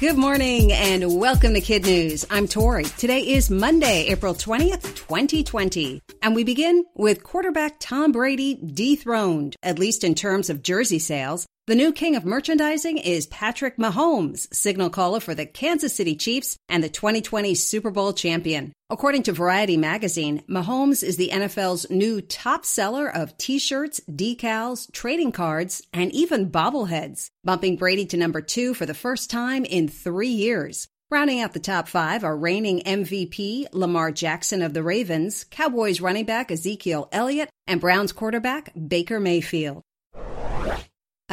Good morning and welcome to Kid News. I'm Tori. Today is Monday, April 20th, 2020. And we begin with quarterback Tom Brady dethroned, at least in terms of jersey sales. The new king of merchandising is Patrick Mahomes, signal caller for the Kansas City Chiefs and the 2020 Super Bowl champion. According to Variety magazine, Mahomes is the NFL's new top seller of t-shirts, decals, trading cards, and even bobbleheads, bumping Brady to number two for the first time in three years. Rounding out the top five are reigning MVP Lamar Jackson of the Ravens, Cowboys running back Ezekiel Elliott, and Browns quarterback Baker Mayfield.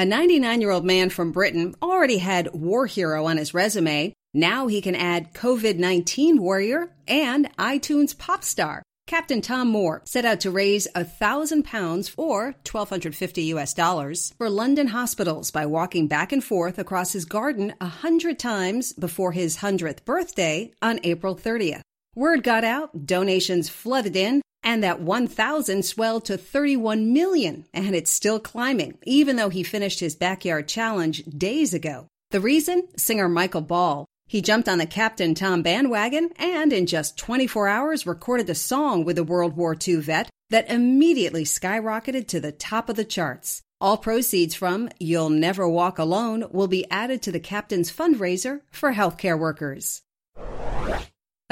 A 99 year old man from Britain already had war hero on his resume. Now he can add COVID 19 warrior and iTunes pop star. Captain Tom Moore set out to raise a thousand pounds or 1250 US dollars for London hospitals by walking back and forth across his garden a hundred times before his hundredth birthday on April 30th. Word got out, donations flooded in, and that 1,000 swelled to 31 million, and it's still climbing, even though he finished his backyard challenge days ago. The reason? Singer Michael Ball. He jumped on the Captain Tom bandwagon and in just 24 hours recorded a song with a World War II vet that immediately skyrocketed to the top of the charts. All proceeds from You'll Never Walk Alone will be added to the Captain's fundraiser for healthcare workers.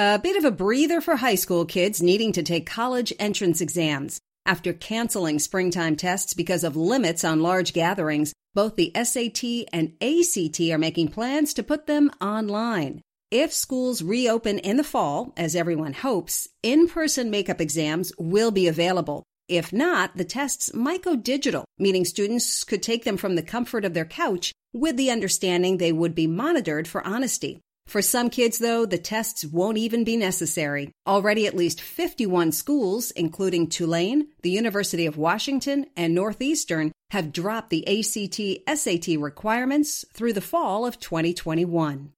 A bit of a breather for high school kids needing to take college entrance exams. After canceling springtime tests because of limits on large gatherings, both the SAT and ACT are making plans to put them online. If schools reopen in the fall, as everyone hopes, in person makeup exams will be available. If not, the tests might go digital, meaning students could take them from the comfort of their couch with the understanding they would be monitored for honesty. For some kids, though, the tests won't even be necessary. Already, at least 51 schools, including Tulane, the University of Washington, and Northeastern, have dropped the ACT SAT requirements through the fall of 2021.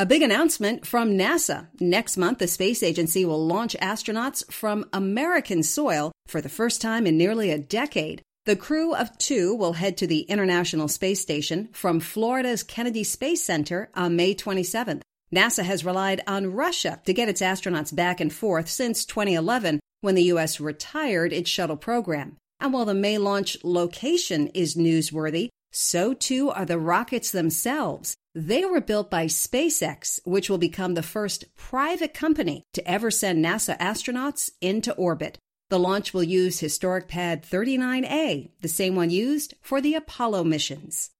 A big announcement from NASA. Next month, the space agency will launch astronauts from American soil for the first time in nearly a decade. The crew of two will head to the International Space Station from Florida's Kennedy Space Center on May 27th. NASA has relied on Russia to get its astronauts back and forth since 2011 when the U.S. retired its shuttle program. And while the May launch location is newsworthy, so too are the rockets themselves. They were built by SpaceX, which will become the first private company to ever send NASA astronauts into orbit. The launch will use historic pad 39A, the same one used for the Apollo missions.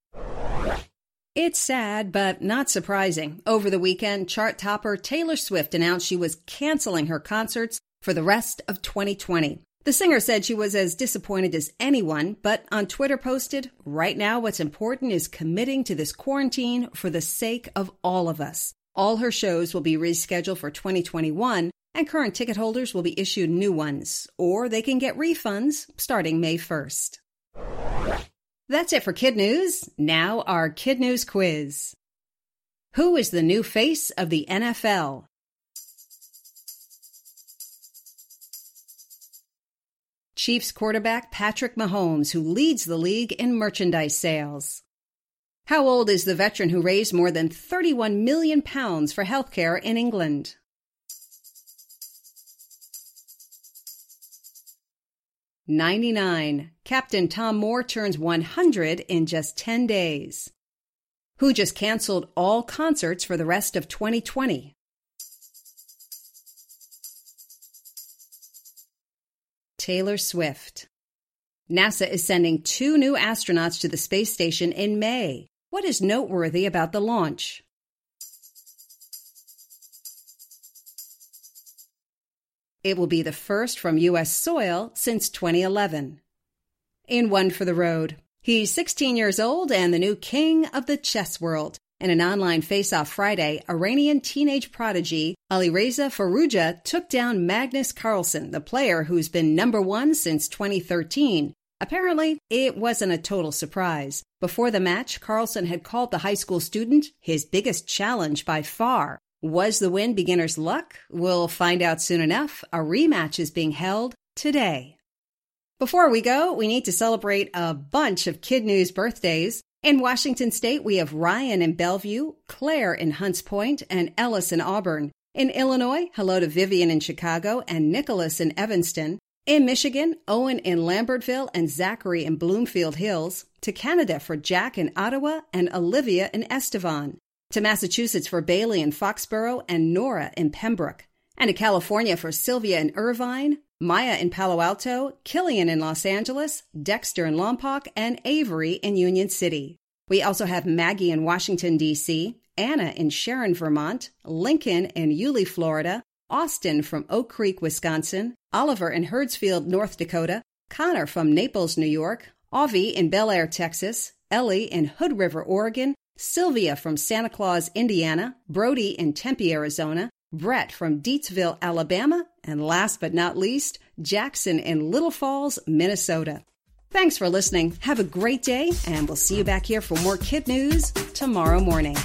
It's sad, but not surprising. Over the weekend, chart topper Taylor Swift announced she was canceling her concerts for the rest of 2020. The singer said she was as disappointed as anyone, but on Twitter posted, Right now, what's important is committing to this quarantine for the sake of all of us. All her shows will be rescheduled for 2021, and current ticket holders will be issued new ones, or they can get refunds starting May 1st. That's it for Kid News. Now, our Kid News quiz. Who is the new face of the NFL? Chiefs quarterback Patrick Mahomes, who leads the league in merchandise sales. How old is the veteran who raised more than 31 million pounds for healthcare in England? 99. Captain Tom Moore turns 100 in just 10 days. Who just canceled all concerts for the rest of 2020? Taylor Swift. NASA is sending two new astronauts to the space station in May. What is noteworthy about the launch? It will be the first from U.S. soil since 2011. In One for the Road, he's 16 years old and the new king of the chess world. In an online face-off Friday, Iranian teenage prodigy Alireza Firouzja took down Magnus Carlsen, the player who's been number one since 2013. Apparently, it wasn't a total surprise. Before the match, Carlsen had called the high school student his biggest challenge by far. Was the win beginner's luck? We'll find out soon enough. A rematch is being held today. Before we go, we need to celebrate a bunch of Kid News birthdays. In Washington State, we have Ryan in Bellevue, Claire in Hunts Point, and Ellis in Auburn. In Illinois, hello to Vivian in Chicago and Nicholas in Evanston. In Michigan, Owen in Lambertville and Zachary in Bloomfield Hills. To Canada for Jack in Ottawa and Olivia in Estevan. To Massachusetts for Bailey in Foxborough and Nora in Pembroke. And to California for Sylvia in Irvine, Maya in Palo Alto, Killian in Los Angeles, Dexter in Lompoc, and Avery in Union City. We also have Maggie in Washington, D.C., Anna in Sharon, Vermont, Lincoln in Yulee, Florida, Austin from Oak Creek, Wisconsin, Oliver in Hurdsfield, North Dakota, Connor from Naples, New York, Avi in Bellaire, Texas, Ellie in Hood River, Oregon, Sylvia from Santa Claus, Indiana, Brody in Tempe, Arizona, Brett from Deatsville, Alabama, and last but not least, Jackson in Little Falls, Minnesota. Thanks for listening. Have a great day, and we'll see you back here for more kid news tomorrow morning.